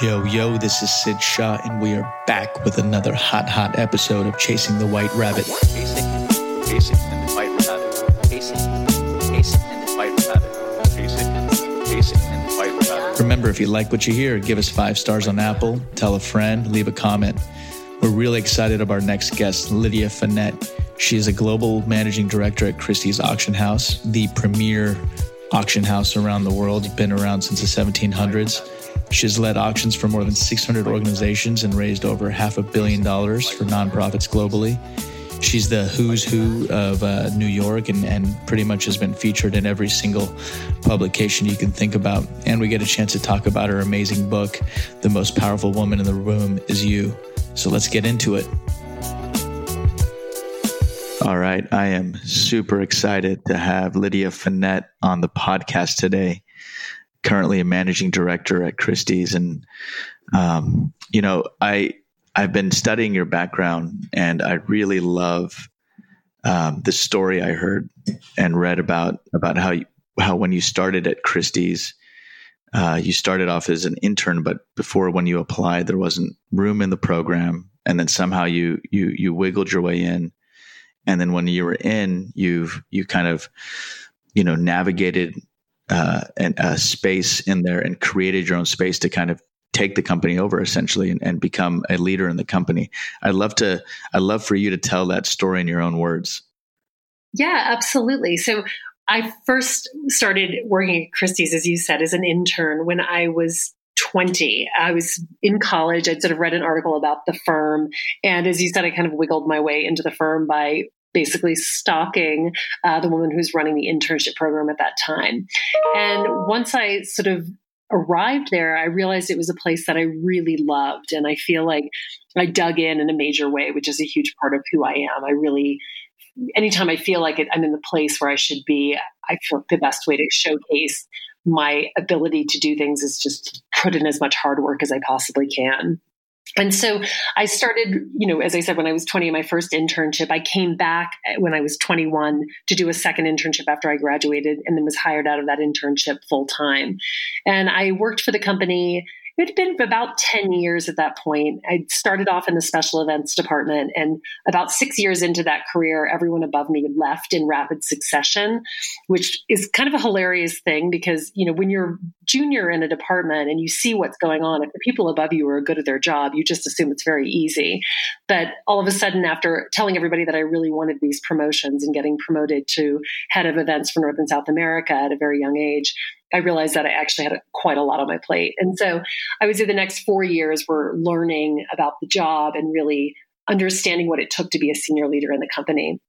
Yo, yo, this is Sid Shah, and we are back with another hot, hot episode of Chasing the White Rabbit. Chasing, chasing the white rabbit. Chasing, chasing the white rabbit. Chasing, chasing the white rabbit. Remember, if you like what you hear, give us five stars on Apple, tell a friend, leave a comment. We're really excited about our next guest, Lydia Fenet. She is a global managing director at Christie's Auction House, the premier auction house around the world. Been around since the 1700s. She's led auctions for more than 600 organizations and raised over half a billion dollars for nonprofits globally. She's the who's who of uh, New York and, and pretty much has been featured in every single publication you can think about. And we get a chance to talk about her amazing book, The Most Powerful Woman in the Room Is You. So let's get into it. All right. I am super excited to have Lydia Fenet on the podcast today currently a managing director at Christie's, and um, you know, I I've been studying your background, and I really love um, the story I heard and read about about how you, how when you started at Christie's, uh, you started off as an intern, but before when you applied, there wasn't room in the program, and then somehow you you you wiggled your way in, and then when you were in, you've you kind of you know navigated uh, and a space in there and created your own space to kind of take the company over essentially and, and, become a leader in the company. I'd love to, I'd love for you to tell that story in your own words. Yeah, absolutely. So I first started working at Christie's, as you said, as an intern when I was 20. I was in college. I'd sort of read an article about the firm. And as you said, I kind of wiggled my way into the firm by basically stalking uh, the woman who's running the internship program at that time. And once I sort of arrived there, I realized it was a place that I really loved. And I feel like I dug in in a major way, which is a huge part of who I am. I really, anytime I feel like it, I'm in the place where I should be, I feel like the best way to showcase my ability to do things is just put in as much hard work as I possibly can. And so I started, you know, as I said, when I was 20, my first internship, I came back eh, when I was 21 to do a second internship after I graduated and then was hired out of that internship full time. And I worked for the company it had been about 10 years at that point. I started off in the special events department, and about six years into that career, everyone above me left in rapid succession, which is kind of a hilarious thing because, you know, when you're junior in a department and you see what's going on, if the people above you are good at their job, you just assume it's very easy. But all of a sudden, after telling everybody that I really wanted these promotions and getting promoted to head of events for North and South America at a very young age, I realized that I actually had a, quite a lot on my plate. And so I would say the next four years were learning about the job and really understanding what it took to be a senior leader in the company.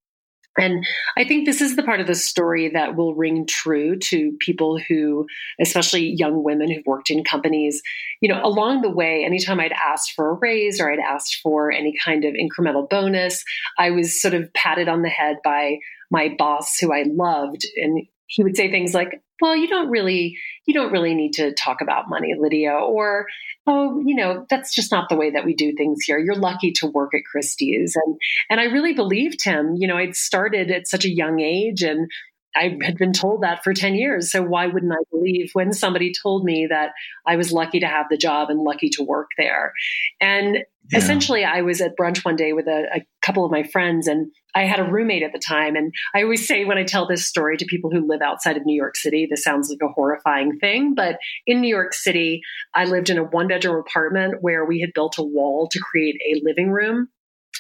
And I think this is the part of the story that will ring true to people who, especially young women who've worked in companies. You know, along the way, anytime I'd asked for a raise or I'd asked for any kind of incremental bonus, I was sort of patted on the head by my boss who I loved. And he would say things like, well, you don't really, you don't really need to talk about money, Lydia, or, oh, you know, that's just not the way that we do things here. You're lucky to work at Christie's. And, and I really believed him. You know, I'd started at such a young age and I had been told that for 10 years. So why wouldn't I believe when somebody told me that I was lucky to have the job and lucky to work there? And yeah. essentially, I was at brunch one day with a, a, couple of my friends, and I had a roommate at the time. And I always say when I tell this story to people who live outside of New York City, this sounds like a horrifying thing. But in New York City, I lived in a one bedroom apartment where we had built a wall to create a living room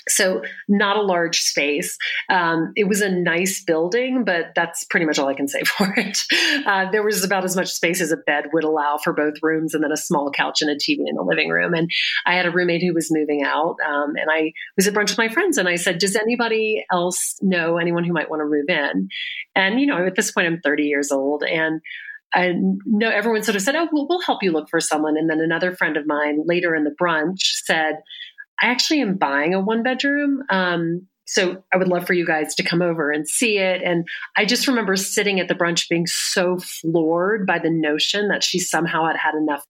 so, not a large space. Um, it was a nice building, but that's pretty much all I can say for it. Uh, there was about as much space as a bed would allow for both rooms, and then a small couch and a TV in the living room. And I had a roommate who was moving out, um, and I was at brunch with my friends, and I said, "Does anybody else know anyone who might want to move in?" And you know, at this point, I'm 30 years old, and I know everyone sort of said, "Oh, well, we'll help you look for someone." And then another friend of mine later in the brunch said I actually am buying a one bedroom. Um, so I would love for you guys to come over and see it. And I just remember sitting at the brunch being so floored by the notion that she somehow had had enough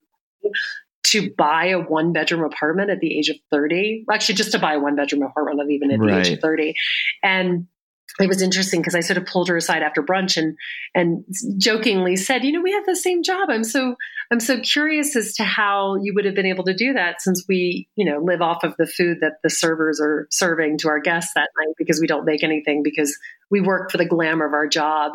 to buy a one bedroom apartment at the age of 30. Actually, just to buy a one bedroom apartment, not even at right. the age of 30. And it was interesting because I sort of pulled her aside after brunch and and jokingly said, "You know, we have the same job. I'm so I'm so curious as to how you would have been able to do that since we, you know, live off of the food that the servers are serving to our guests that night because we don't make anything because we work for the glamour of our job."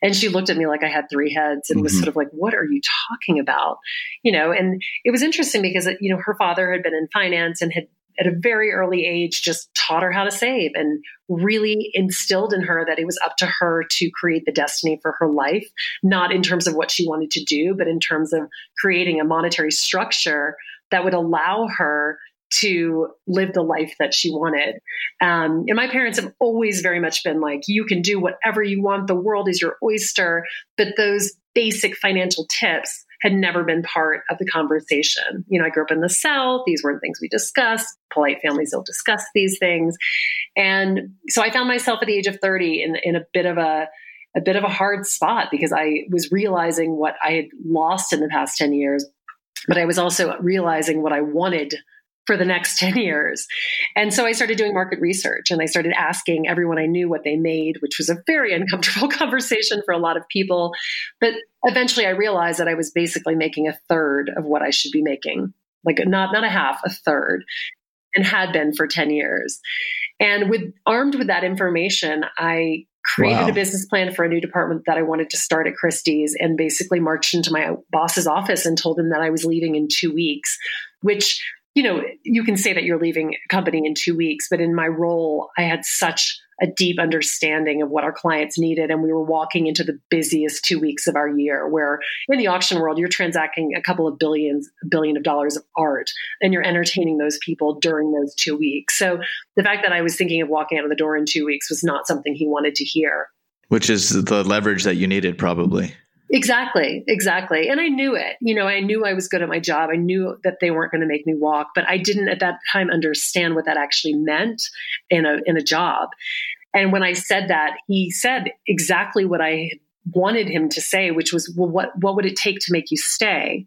And she looked at me like I had three heads and mm-hmm. was sort of like, "What are you talking about?" You know, and it was interesting because you know her father had been in finance and had at a very early age just taught her how to save and really instilled in her that it was up to her to create the destiny for her life, not in terms of what she wanted to do, but in terms of creating a monetary structure that would allow her to live the life that she wanted. Um, and my parents have always very much been like, you can do whatever you want, the world is your oyster. But those basic financial tips had never been part of the conversation. You know, I grew up in the South. These weren't things we discussed. Polite families don't discuss these things. And so I found myself at the age of 30 in, in a bit of a, a bit of a hard spot because I was realizing what I had lost in the past 10 years, but I was also realizing what I wanted for the next 10 years. And so I started doing market research and I started asking everyone I knew what they made, which was a very uncomfortable conversation for a lot of people. But eventually I realized that I was basically making a third of what I should be making, like not, not a half, a third, and had been for 10 years. And with armed with that information, I created wow. a business plan for a new department that I wanted to start at Christie's and basically marched into my boss's office and told him that I was leaving in two weeks, which you know, you can say that you're leaving a company in two weeks, but in my role, I had such a deep understanding of what our clients needed. And we were walking into the busiest two weeks of our year, where in the auction world, you're transacting a couple of billions, billion of dollars of art, and you're entertaining those people during those two weeks. So the fact that I was thinking of walking out of the door in two weeks was not something he wanted to hear. Which is the leverage that you needed, probably. Exactly, exactly. And I knew it. You know, I knew I was good at my job. I knew that they weren't going to make me walk, but I didn't at that time understand what that actually meant in a in a job. And when I said that, he said exactly what I wanted him to say, which was, "Well, what what would it take to make you stay?"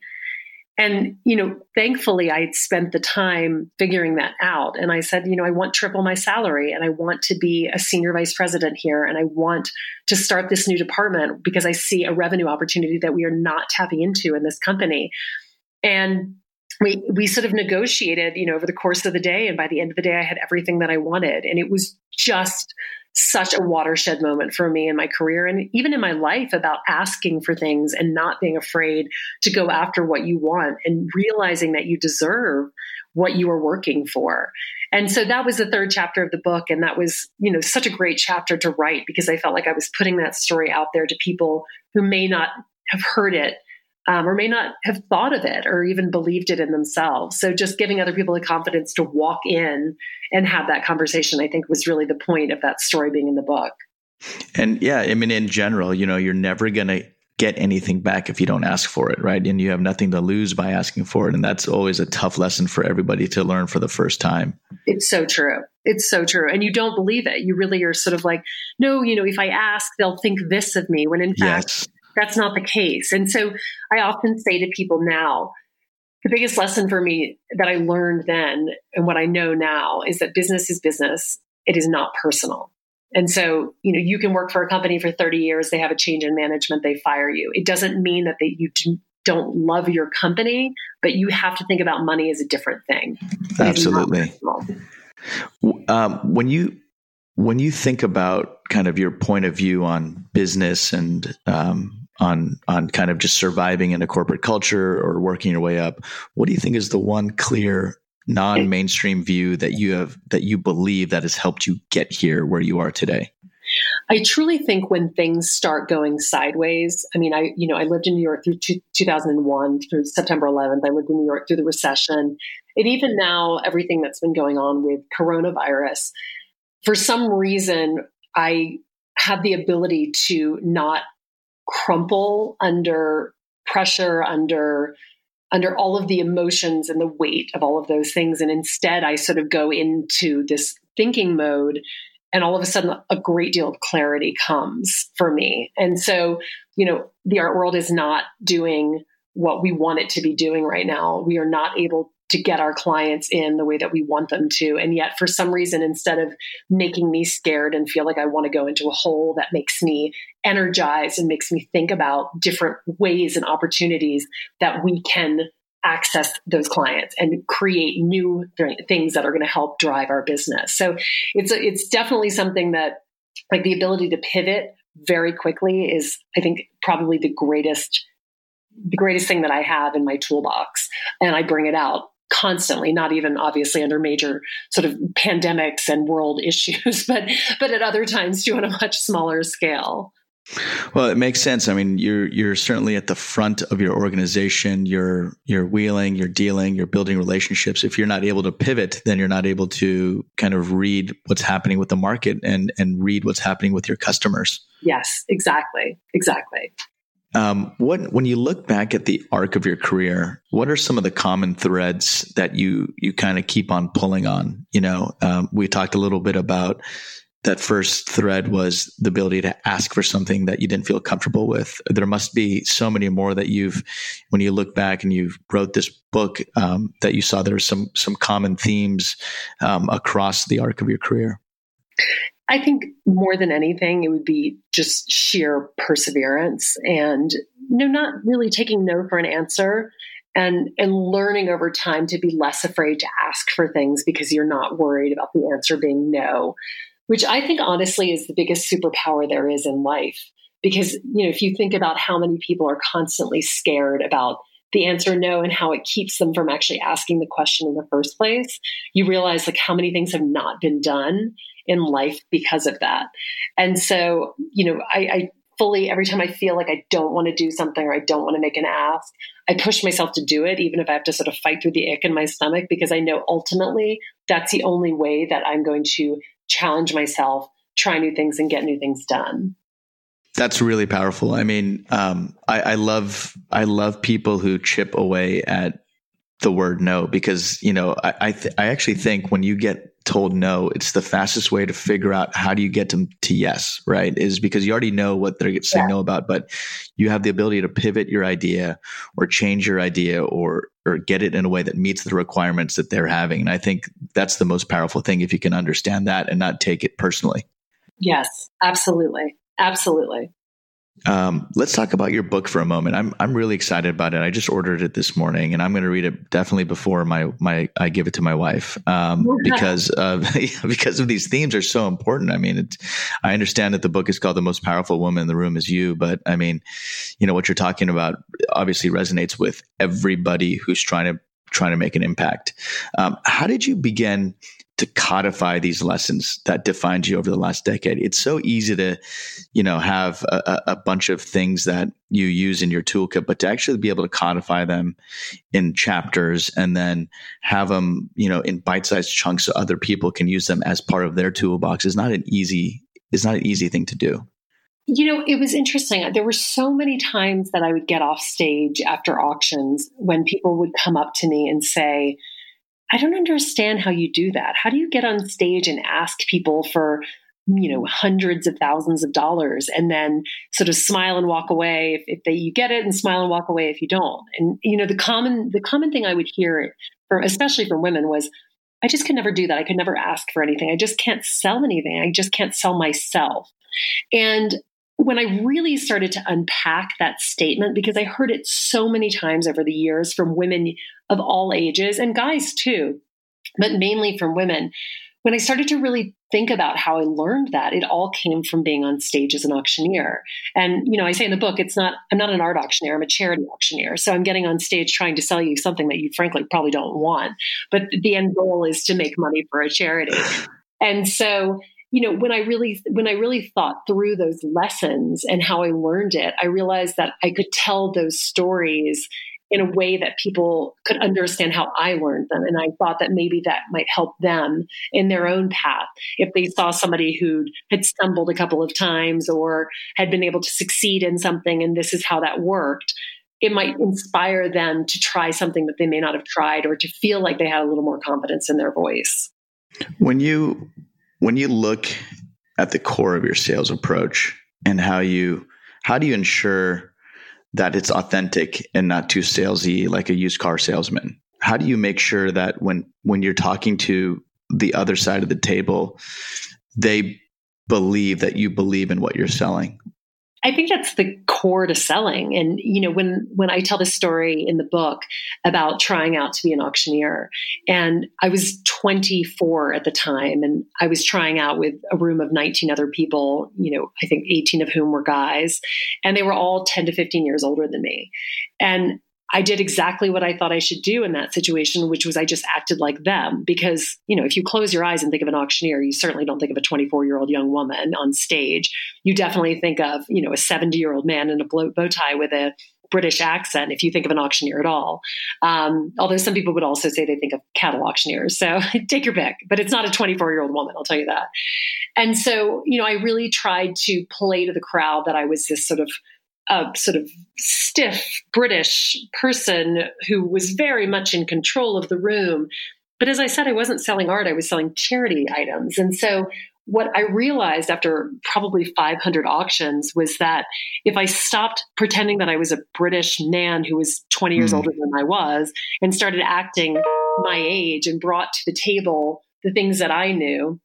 And, you know, thankfully I spent the time figuring that out. And I said, you know, I want triple my salary and I want to be a senior vice president here. And I want to start this new department because I see a revenue opportunity that we are not tapping into in this company. And we, we sort of negotiated, you know, over the course of the day. And by the end of the day, I had everything that I wanted. And it was just such a watershed moment for me in my career and even in my life about asking for things and not being afraid to go after what you want and realizing that you deserve what you are working for. And so that was the third chapter of the book. And that was, you know, such a great chapter to write because I felt like I was putting that story out there to people who may not have heard it um, or may not have thought of it or even believed it in themselves. So just giving other people the confidence to walk in and have that conversation, I think was really the point of that story being in the book. And yeah, I mean, in general, you know, you're never going to get anything back if you don't ask for it, right? And you have nothing to lose by asking for it. And that's always a tough lesson for everybody to learn for the first time. It's so true. It's so true. And you don't believe it. You really are sort of like, no, you know, if I ask, they'll think this of me. When in fact, yes that's not the case. And so I often say to people now, the biggest lesson for me that I learned then and what I know now is that business is business. It is not personal. And so, you know, you can work for a company for 30 years, they have a change in management, they fire you. It doesn't mean that they, you don't love your company, but you have to think about money as a different thing. Absolutely. Um, when you when you think about kind of your point of view on business and um, on on kind of just surviving in a corporate culture or working your way up what do you think is the one clear non-mainstream view that you have that you believe that has helped you get here where you are today I truly think when things start going sideways, I mean, I, you know, I lived in New York through 2001 through September 11th. I lived in New York through the recession. And even now, everything that's been going on with coronavirus, for some reason, I have the ability to not crumple under pressure, under under all of the emotions and the weight of all of those things. And instead, I sort of go into this thinking mode, and all of a sudden, a great deal of clarity comes for me. And so, you know, the art world is not doing what we want it to be doing right now. We are not able to get our clients in the way that we want them to. And yet, for some reason, instead of making me scared and feel like I want to go into a hole that makes me energized and makes me think about different ways and opportunities that we can access those clients and create new th- things that are going to help drive our business. So it's a, it's definitely something that like the ability to pivot very quickly is I think probably the greatest the greatest thing that I have in my toolbox and I bring it out constantly not even obviously under major sort of pandemics and world issues but but at other times too on a much smaller scale well, it makes sense. I mean, you're you're certainly at the front of your organization. You're you're wheeling, you're dealing, you're building relationships. If you're not able to pivot, then you're not able to kind of read what's happening with the market and and read what's happening with your customers. Yes, exactly, exactly. Um, what when you look back at the arc of your career, what are some of the common threads that you you kind of keep on pulling on? You know, um, we talked a little bit about that first thread was the ability to ask for something that you didn't feel comfortable with. There must be so many more that you've, when you look back and you wrote this book, um, that you saw there were some some common themes um, across the arc of your career. I think more than anything, it would be just sheer perseverance and no, not really taking no for an answer and and learning over time to be less afraid to ask for things because you're not worried about the answer being no which I think honestly is the biggest superpower there is in life. Because, you know, if you think about how many people are constantly scared about the answer no and how it keeps them from actually asking the question in the first place, you realize like how many things have not been done in life because of that. And so, you know, I, I fully, every time I feel like I don't want to do something or I don't want to make an ask, I push myself to do it, even if I have to sort of fight through the ick in my stomach, because I know ultimately that's the only way that I'm going to challenge myself, try new things, and get new things done. That's really powerful. I mean, um, I, I love I love people who chip away at the word no because you know I I, th- I, actually think when you get told no, it's the fastest way to figure out how do you get them to yes, right? Is because you already know what they're saying yeah. no about, but you have the ability to pivot your idea or change your idea or or get it in a way that meets the requirements that they're having. And I think that's the most powerful thing if you can understand that and not take it personally. Yes, absolutely. Absolutely. Um, let's talk about your book for a moment. I'm I'm really excited about it. I just ordered it this morning, and I'm going to read it definitely before my my I give it to my wife um, because of because of these themes are so important. I mean, I understand that the book is called "The Most Powerful Woman in the Room Is You," but I mean, you know what you're talking about obviously resonates with everybody who's trying to trying to make an impact. Um, how did you begin to codify these lessons that defined you over the last decade. It's so easy to, you know, have a, a, bunch of things that you use in your toolkit, but to actually be able to codify them in chapters and then have them, you know, in bite-sized chunks so other people can use them as part of their toolbox is not an easy is not an easy thing to do. You know, it was interesting. There were so many times that I would get off stage after auctions when people would come up to me and say, I don't understand how you do that. How do you get on stage and ask people for, you know, hundreds of thousands of dollars and then sort of smile and walk away if, if they, you get it and smile and walk away if you don't? And, you know, the common, the common thing I would hear especially from women was, I just could never do that. I could never ask for anything. I just can't sell anything. I just can't sell myself. And when I really started to unpack that statement, because I heard it so many times over the years from women of all ages and guys too, but mainly from women. When I started to really think about how I learned that, it all came from being on stage as an auctioneer. And, you know, I say in the book, it's not, I'm not an art auctioneer, I'm a charity auctioneer. So I'm getting on stage trying to sell you something that you frankly probably don't want. But the end goal is to make money for a charity. And so you know when i really when i really thought through those lessons and how i learned it i realized that i could tell those stories in a way that people could understand how I learned them. And I thought that maybe that might help them in their own path. If they saw somebody who had stumbled a couple of times or had been able to succeed in something and this is how that worked, it might inspire them to try something that they may not have tried or to feel like they had a little more confidence in their voice. When you when you look at the core of your sales approach and how you how do you ensure that it's authentic and not too salesy like a used car salesman. how do you make sure that when when you're talking to the other side of the table, they believe that you believe in what you're selling? I think that's the core to selling. And you know, when when I tell the story in the book about trying out to be an auctioneer, and I was 24 at the time, and I was trying out with a room of 19 other people. You know, I think 18 of whom were guys, and they were all 10 to 15 years older than me. And I did exactly what I thought I should do in that situation, which was I just acted like them. Because, you know, if you close your eyes and think of an auctioneer, you certainly don't think of a 24 year old young woman on stage. You definitely think of, you know, a 70 year old man in a bow tie with a British accent if you think of an auctioneer at all. Um, although some people would also say they think of cattle auctioneers. So take your pick, but it's not a 24 year old woman, I'll tell you that. And so, you know, I really tried to play to the crowd that I was this sort of a sort of stiff British person who was very much in control of the room. But as I said, I wasn't selling art, I was selling charity items. And so what I realized after probably 500 auctions was that if I stopped pretending that I was a British man who was 20 years mm. older than I was and started acting my age and brought to the table the things that I knew,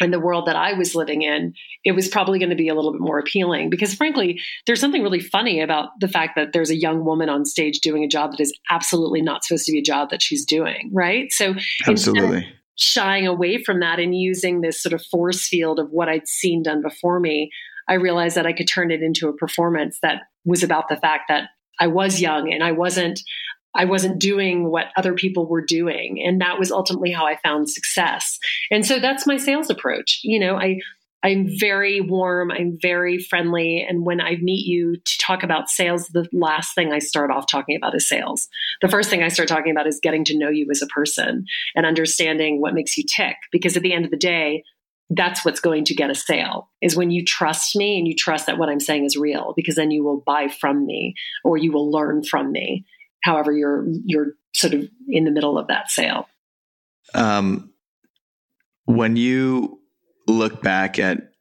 and the world that I was living in, it was probably going to be a little bit more appealing. Because frankly, there's something really funny about the fact that there's a young woman on stage doing a job that is absolutely not supposed to be a job that she's doing, right? So, absolutely. Shying away from that and using this sort of force field of what I'd seen done before me, I realized that I could turn it into a performance that was about the fact that I was young and I wasn't I wasn't doing what other people were doing. And that was ultimately how I found success. And so that's my sales approach. You know, I, I'm very warm. I'm very friendly. And when I meet you to talk about sales, the last thing I start off talking about is sales. The first thing I start talking about is getting to know you as a person and understanding what makes you tick. Because at the end of the day, that's what's going to get a sale is when you trust me and you trust that what I'm saying is real, because then you will buy from me or you will learn from me however you're you're sort of in the middle of that sale. Um, when you look back at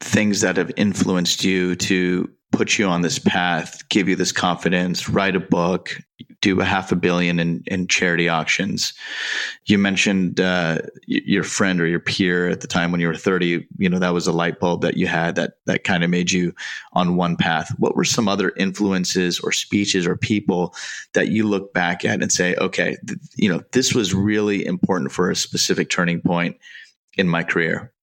things that have influenced you to put you on this path, give you this confidence, write a book, do a half a billion in, in charity auctions. You mentioned uh, your friend or your peer at the time when you were 30, you know, that was a light bulb that you had that, that kind of made you on one path. What were some other influences or speeches or people that you look back at and say, okay, th- you know, this was really important for a specific turning point in my career?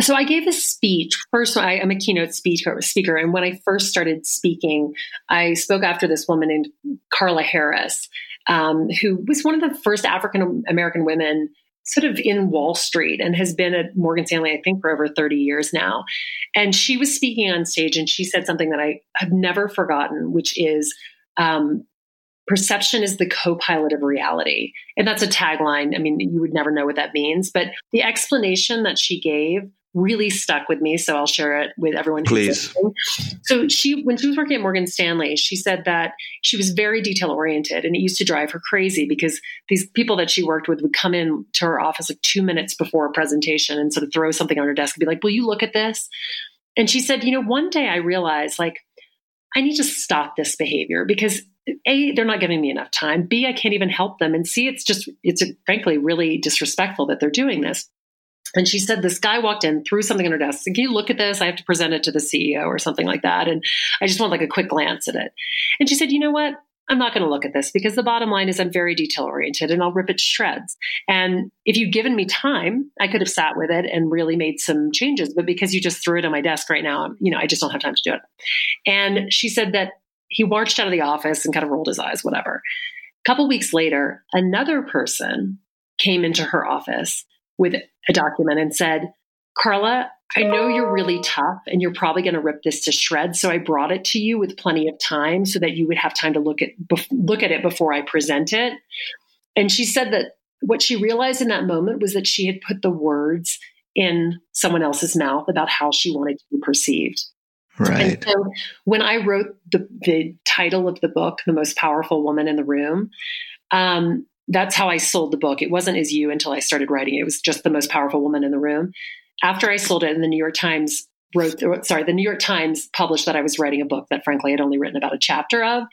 So I gave a speech. First, I, am a keynote speaker, speaker, and when I first started speaking, I spoke after this woman named Carla Harris, um, who was one of the first African American women sort of in Wall Street and has been at Morgan Stanley, I think, for over 30 years now. And she was speaking on stage and she said something that I have never forgotten, which is um, perception is the co-pilot of reality. And that's a tagline. I mean you would never know what that means. But the explanation that she gave really stuck with me so i'll share it with everyone please. so she when she was working at morgan stanley she said that she was very detail oriented and it used to drive her crazy because these people that she worked with would come in to her office like two minutes before a presentation and sort of throw something on her desk and be like will you look at this? And she said you know one day i realized like I need to stop this behavior because a they're not giving me enough time. B i can't even help them. And c it's just it's frankly really disrespectful that they're doing this. And she said this guy walked in threw something on her desk said, can you look at this? I have to present it to the ceo or something like that and i just want like a quick glance at it. And she said you know what? I'm not going to look at this because the bottom line is I'm very detail oriented and I'll rip it to shreds. And if you'd given me time, I could have sat with it and really made some changes. But because you just threw it on my desk right now, you know, I just don't have time to do it. And she said that he marched out of the office and kind of rolled his eyes, whatever. A couple weeks later, another person came into her office with a document and said, Carla, I know you're really tough and you're probably going to rip this to shreds. So I brought it to you with plenty of time so that you would have time to look at look at it before I present it. And she said that what she realized in that moment was that she had put the words in someone else's mouth about how she wanted to be perceived. Right. And so when I wrote the, the title of the book, The Most Powerful Woman in the Room, um, that's how I sold the book. It wasn't as you until I started writing. It was just The Most Powerful Woman in the Room. After I sold it and the New York Times wrote, sorry, the New York Times published that I was writing a book that frankly I'd only written about a chapter of.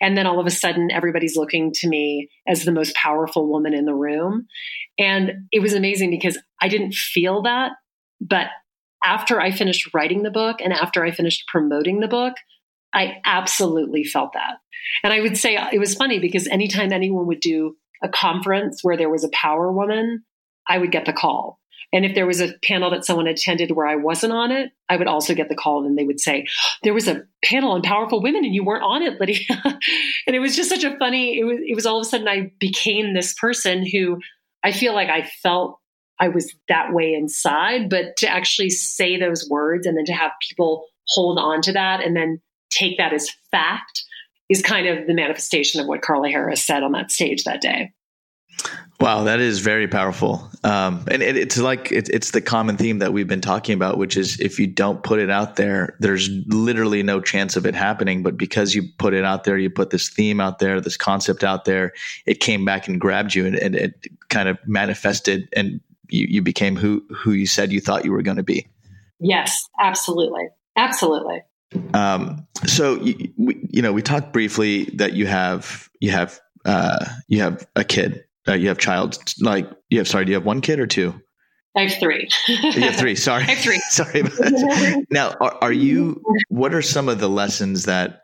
And then all of a sudden, everybody's looking to me as the most powerful woman in the room. And it was amazing because I didn't feel that. But after I finished writing the book and after I finished promoting the book, I absolutely felt that. And I would say it was funny because anytime anyone would do a conference where there was a power woman, I would get the call. And if there was a panel that someone attended where I wasn't on it, I would also get the call and they would say, There was a panel on powerful women and you weren't on it, Lydia. and it was just such a funny, it was, it was all of a sudden I became this person who I feel like I felt I was that way inside, but to actually say those words and then to have people hold on to that and then take that as fact is kind of the manifestation of what Carla Harris said on that stage that day. Wow, that is very powerful. Um, and it, it's like it, it's the common theme that we've been talking about, which is if you don't put it out there, there's literally no chance of it happening. But because you put it out there, you put this theme out there, this concept out there, it came back and grabbed you, and, and it kind of manifested, and you, you became who who you said you thought you were going to be. Yes, absolutely, absolutely. Um, so you, we, you know, we talked briefly that you have you have uh, you have a kid, uh, you have child. Like you have sorry, do you have one kid or two? I have three. you have three. Sorry, I have three. sorry. now, are, are you? What are some of the lessons that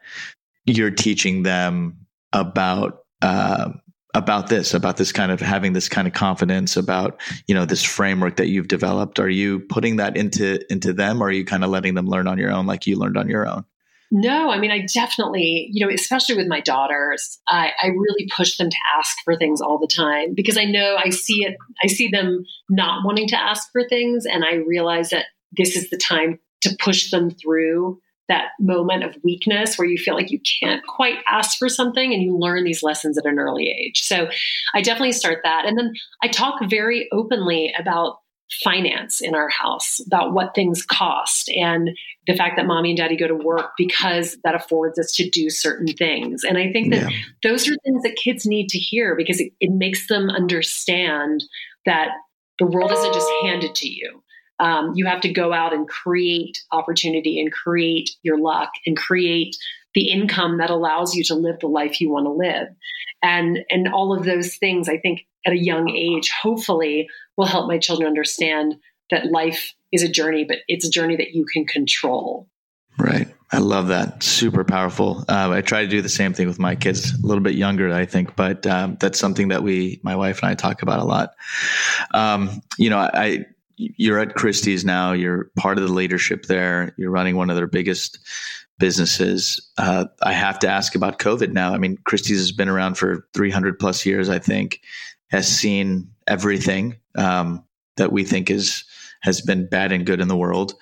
you're teaching them about uh, about this about this kind of having this kind of confidence about you know this framework that you've developed? Are you putting that into into them or are you kind of letting them learn on your own like you learned on your own? No i mean i definitely you know especially with my daughters i, I really push them to ask for things all the time because i know i see it i see them not wanting to ask for things and i realize that this is the time to push them through that moment of weakness where you feel like you can't quite ask for something and you learn these lessons at an early age. So I definitely start that. And then I talk very openly about finance in our house, about what things cost and the fact that mommy and daddy go to work because that affords us to do certain things. And I think that yeah. those are things that kids need to hear because it, it makes them understand that the world isn't just handed to you um, you have to go out and create opportunity and create your luck and create the income that allows you to live the life you want to live. And and all of those things i think at a young age hopefully will help my children understand that life is a journey but it's a journey that you can control. Right. I love that. Super powerful. Uh, i try to do the same thing with my kids a little bit younger i think but um, that's something that we my wife and i talk about a lot. Um, you know i you're at Christie's now. You're part of the leadership there. You're running one of their biggest businesses. Uh, I have to ask about COVID now. I mean, Christie's has been around for 300 plus years. I think has seen everything um, that we think is has been bad and good in the world.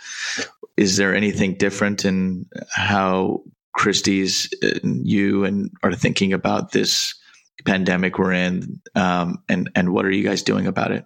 Is there anything different in how Christie's, and you, and are thinking about this pandemic we're in, um, and and what are you guys doing about it?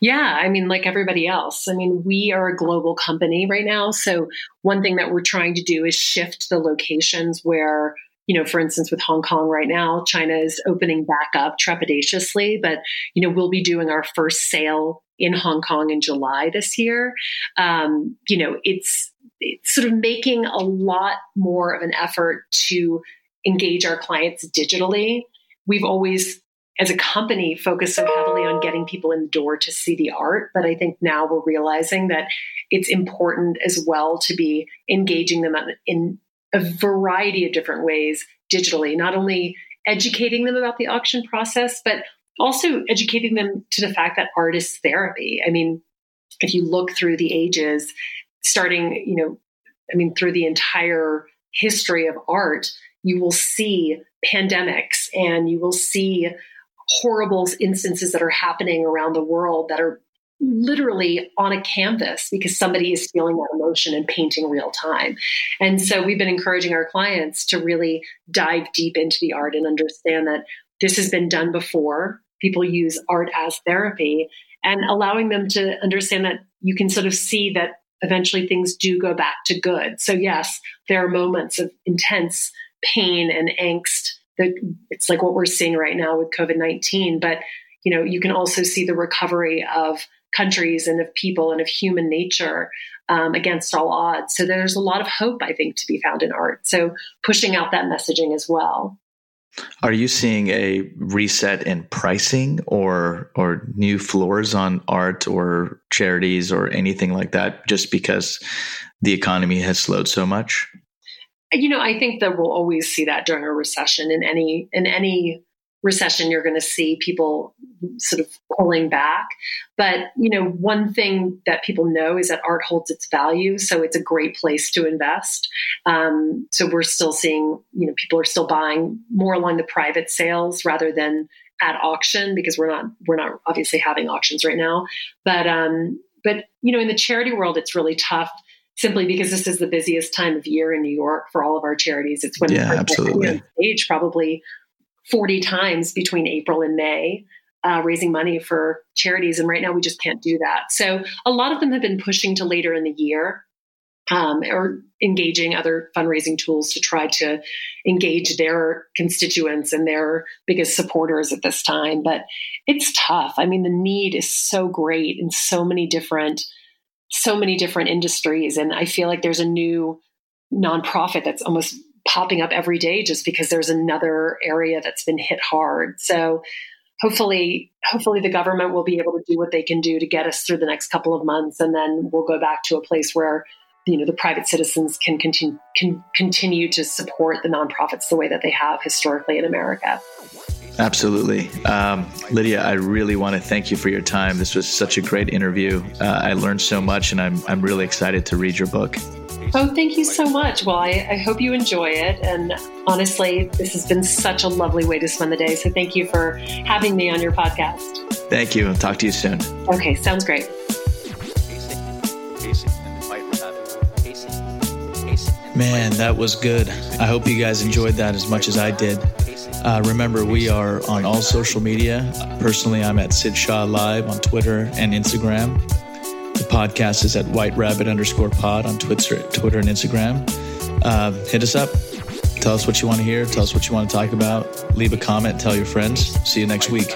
Yeah, I mean, like everybody else. I mean, we are a global company right now. So, one thing that we're trying to do is shift the locations where, you know, for instance, with Hong Kong right now, China is opening back up trepidatiously, but, you know, we'll be doing our first sale in Hong Kong in July this year. Um, you know, it's, it's sort of making a lot more of an effort to engage our clients digitally. We've always as a company focus so heavily on getting people in the door to see the art but i think now we're realizing that it's important as well to be engaging them in a variety of different ways digitally not only educating them about the auction process but also educating them to the fact that art is therapy. I mean if you look through the ages starting you know i mean through the entire history of art you will see pandemics and you will see horrible instances that are happening around the world that are literally on a canvas because somebody is feeling that emotion and painting real time. And so we've been encouraging our clients to really dive deep into the art and understand that this has been done before. People use art as therapy and allowing them to understand that you can sort of see that eventually things do go back to good. So, yes, there are moments of intense pain and angst the, it's like what we're seeing right now with COVID 19. But, you know, you can also see the recovery of countries and of people and of human nature um, against all odds. So there's a lot of hope, I think, to be found in art. So pushing out that messaging as well. Are you seeing a reset in pricing or or new floors on art or charities or anything like that just because the economy has slowed so much? You know, I think that we'll always see that during a recession. In any in any recession you're going to see people sort of pulling back. But you know one thing that people know is that art holds its value so it's a great place to invest. Um, so we're still seeing you know people are still buying more along the private sales rather than at auction because we're not we're not obviously having auctions right now. But um but you know in the charity world it's really tough simply because this is the busiest time of year in New York for all of our charities. It's when yeah, absolutely. stage probably 40 times between April and May. Uh, raising money for charities, and right now we just can't do that. So a lot of them have been pushing to later in the year, um, or engaging other fundraising tools to try to engage their constituents and their biggest supporters at this time. But it's tough. I mean, the need is so great in so many different, so many different industries, and I feel like there's a new nonprofit that's almost popping up every day just because there's another area that's been hit hard. So hopefully hopefully the government will be able to do what they can do to get us through the next couple of months and then we'll go back to a place where you know the private citizens can continue can continue to support the nonprofits the way that they have historically in America. Absolutely. Um, Lydia, I really want to thank you for your time. This was such a great interview. Uh, I learned so much, and I'm, I'm really excited to read your book. Oh, thank you so much. Well, I, I, hope you enjoy it. And honestly, this has been such a lovely way to spend the day. So thank you for having me on your podcast. Thank you. I'll talk to you soon. Okay, sounds great. Man, that was good. I hope you guys enjoyed that as much as I did. Uh, remember, we are on all social media. Personally, I'm at Sid Shah Live on Twitter and Instagram. The podcast is at White Rabbit underscore pod on Twitter, Twitter and Instagram. Uh, hit us up. Tell us what you want to hear. Tell us what you want to talk about. Leave a comment. Tell your friends. See you next week.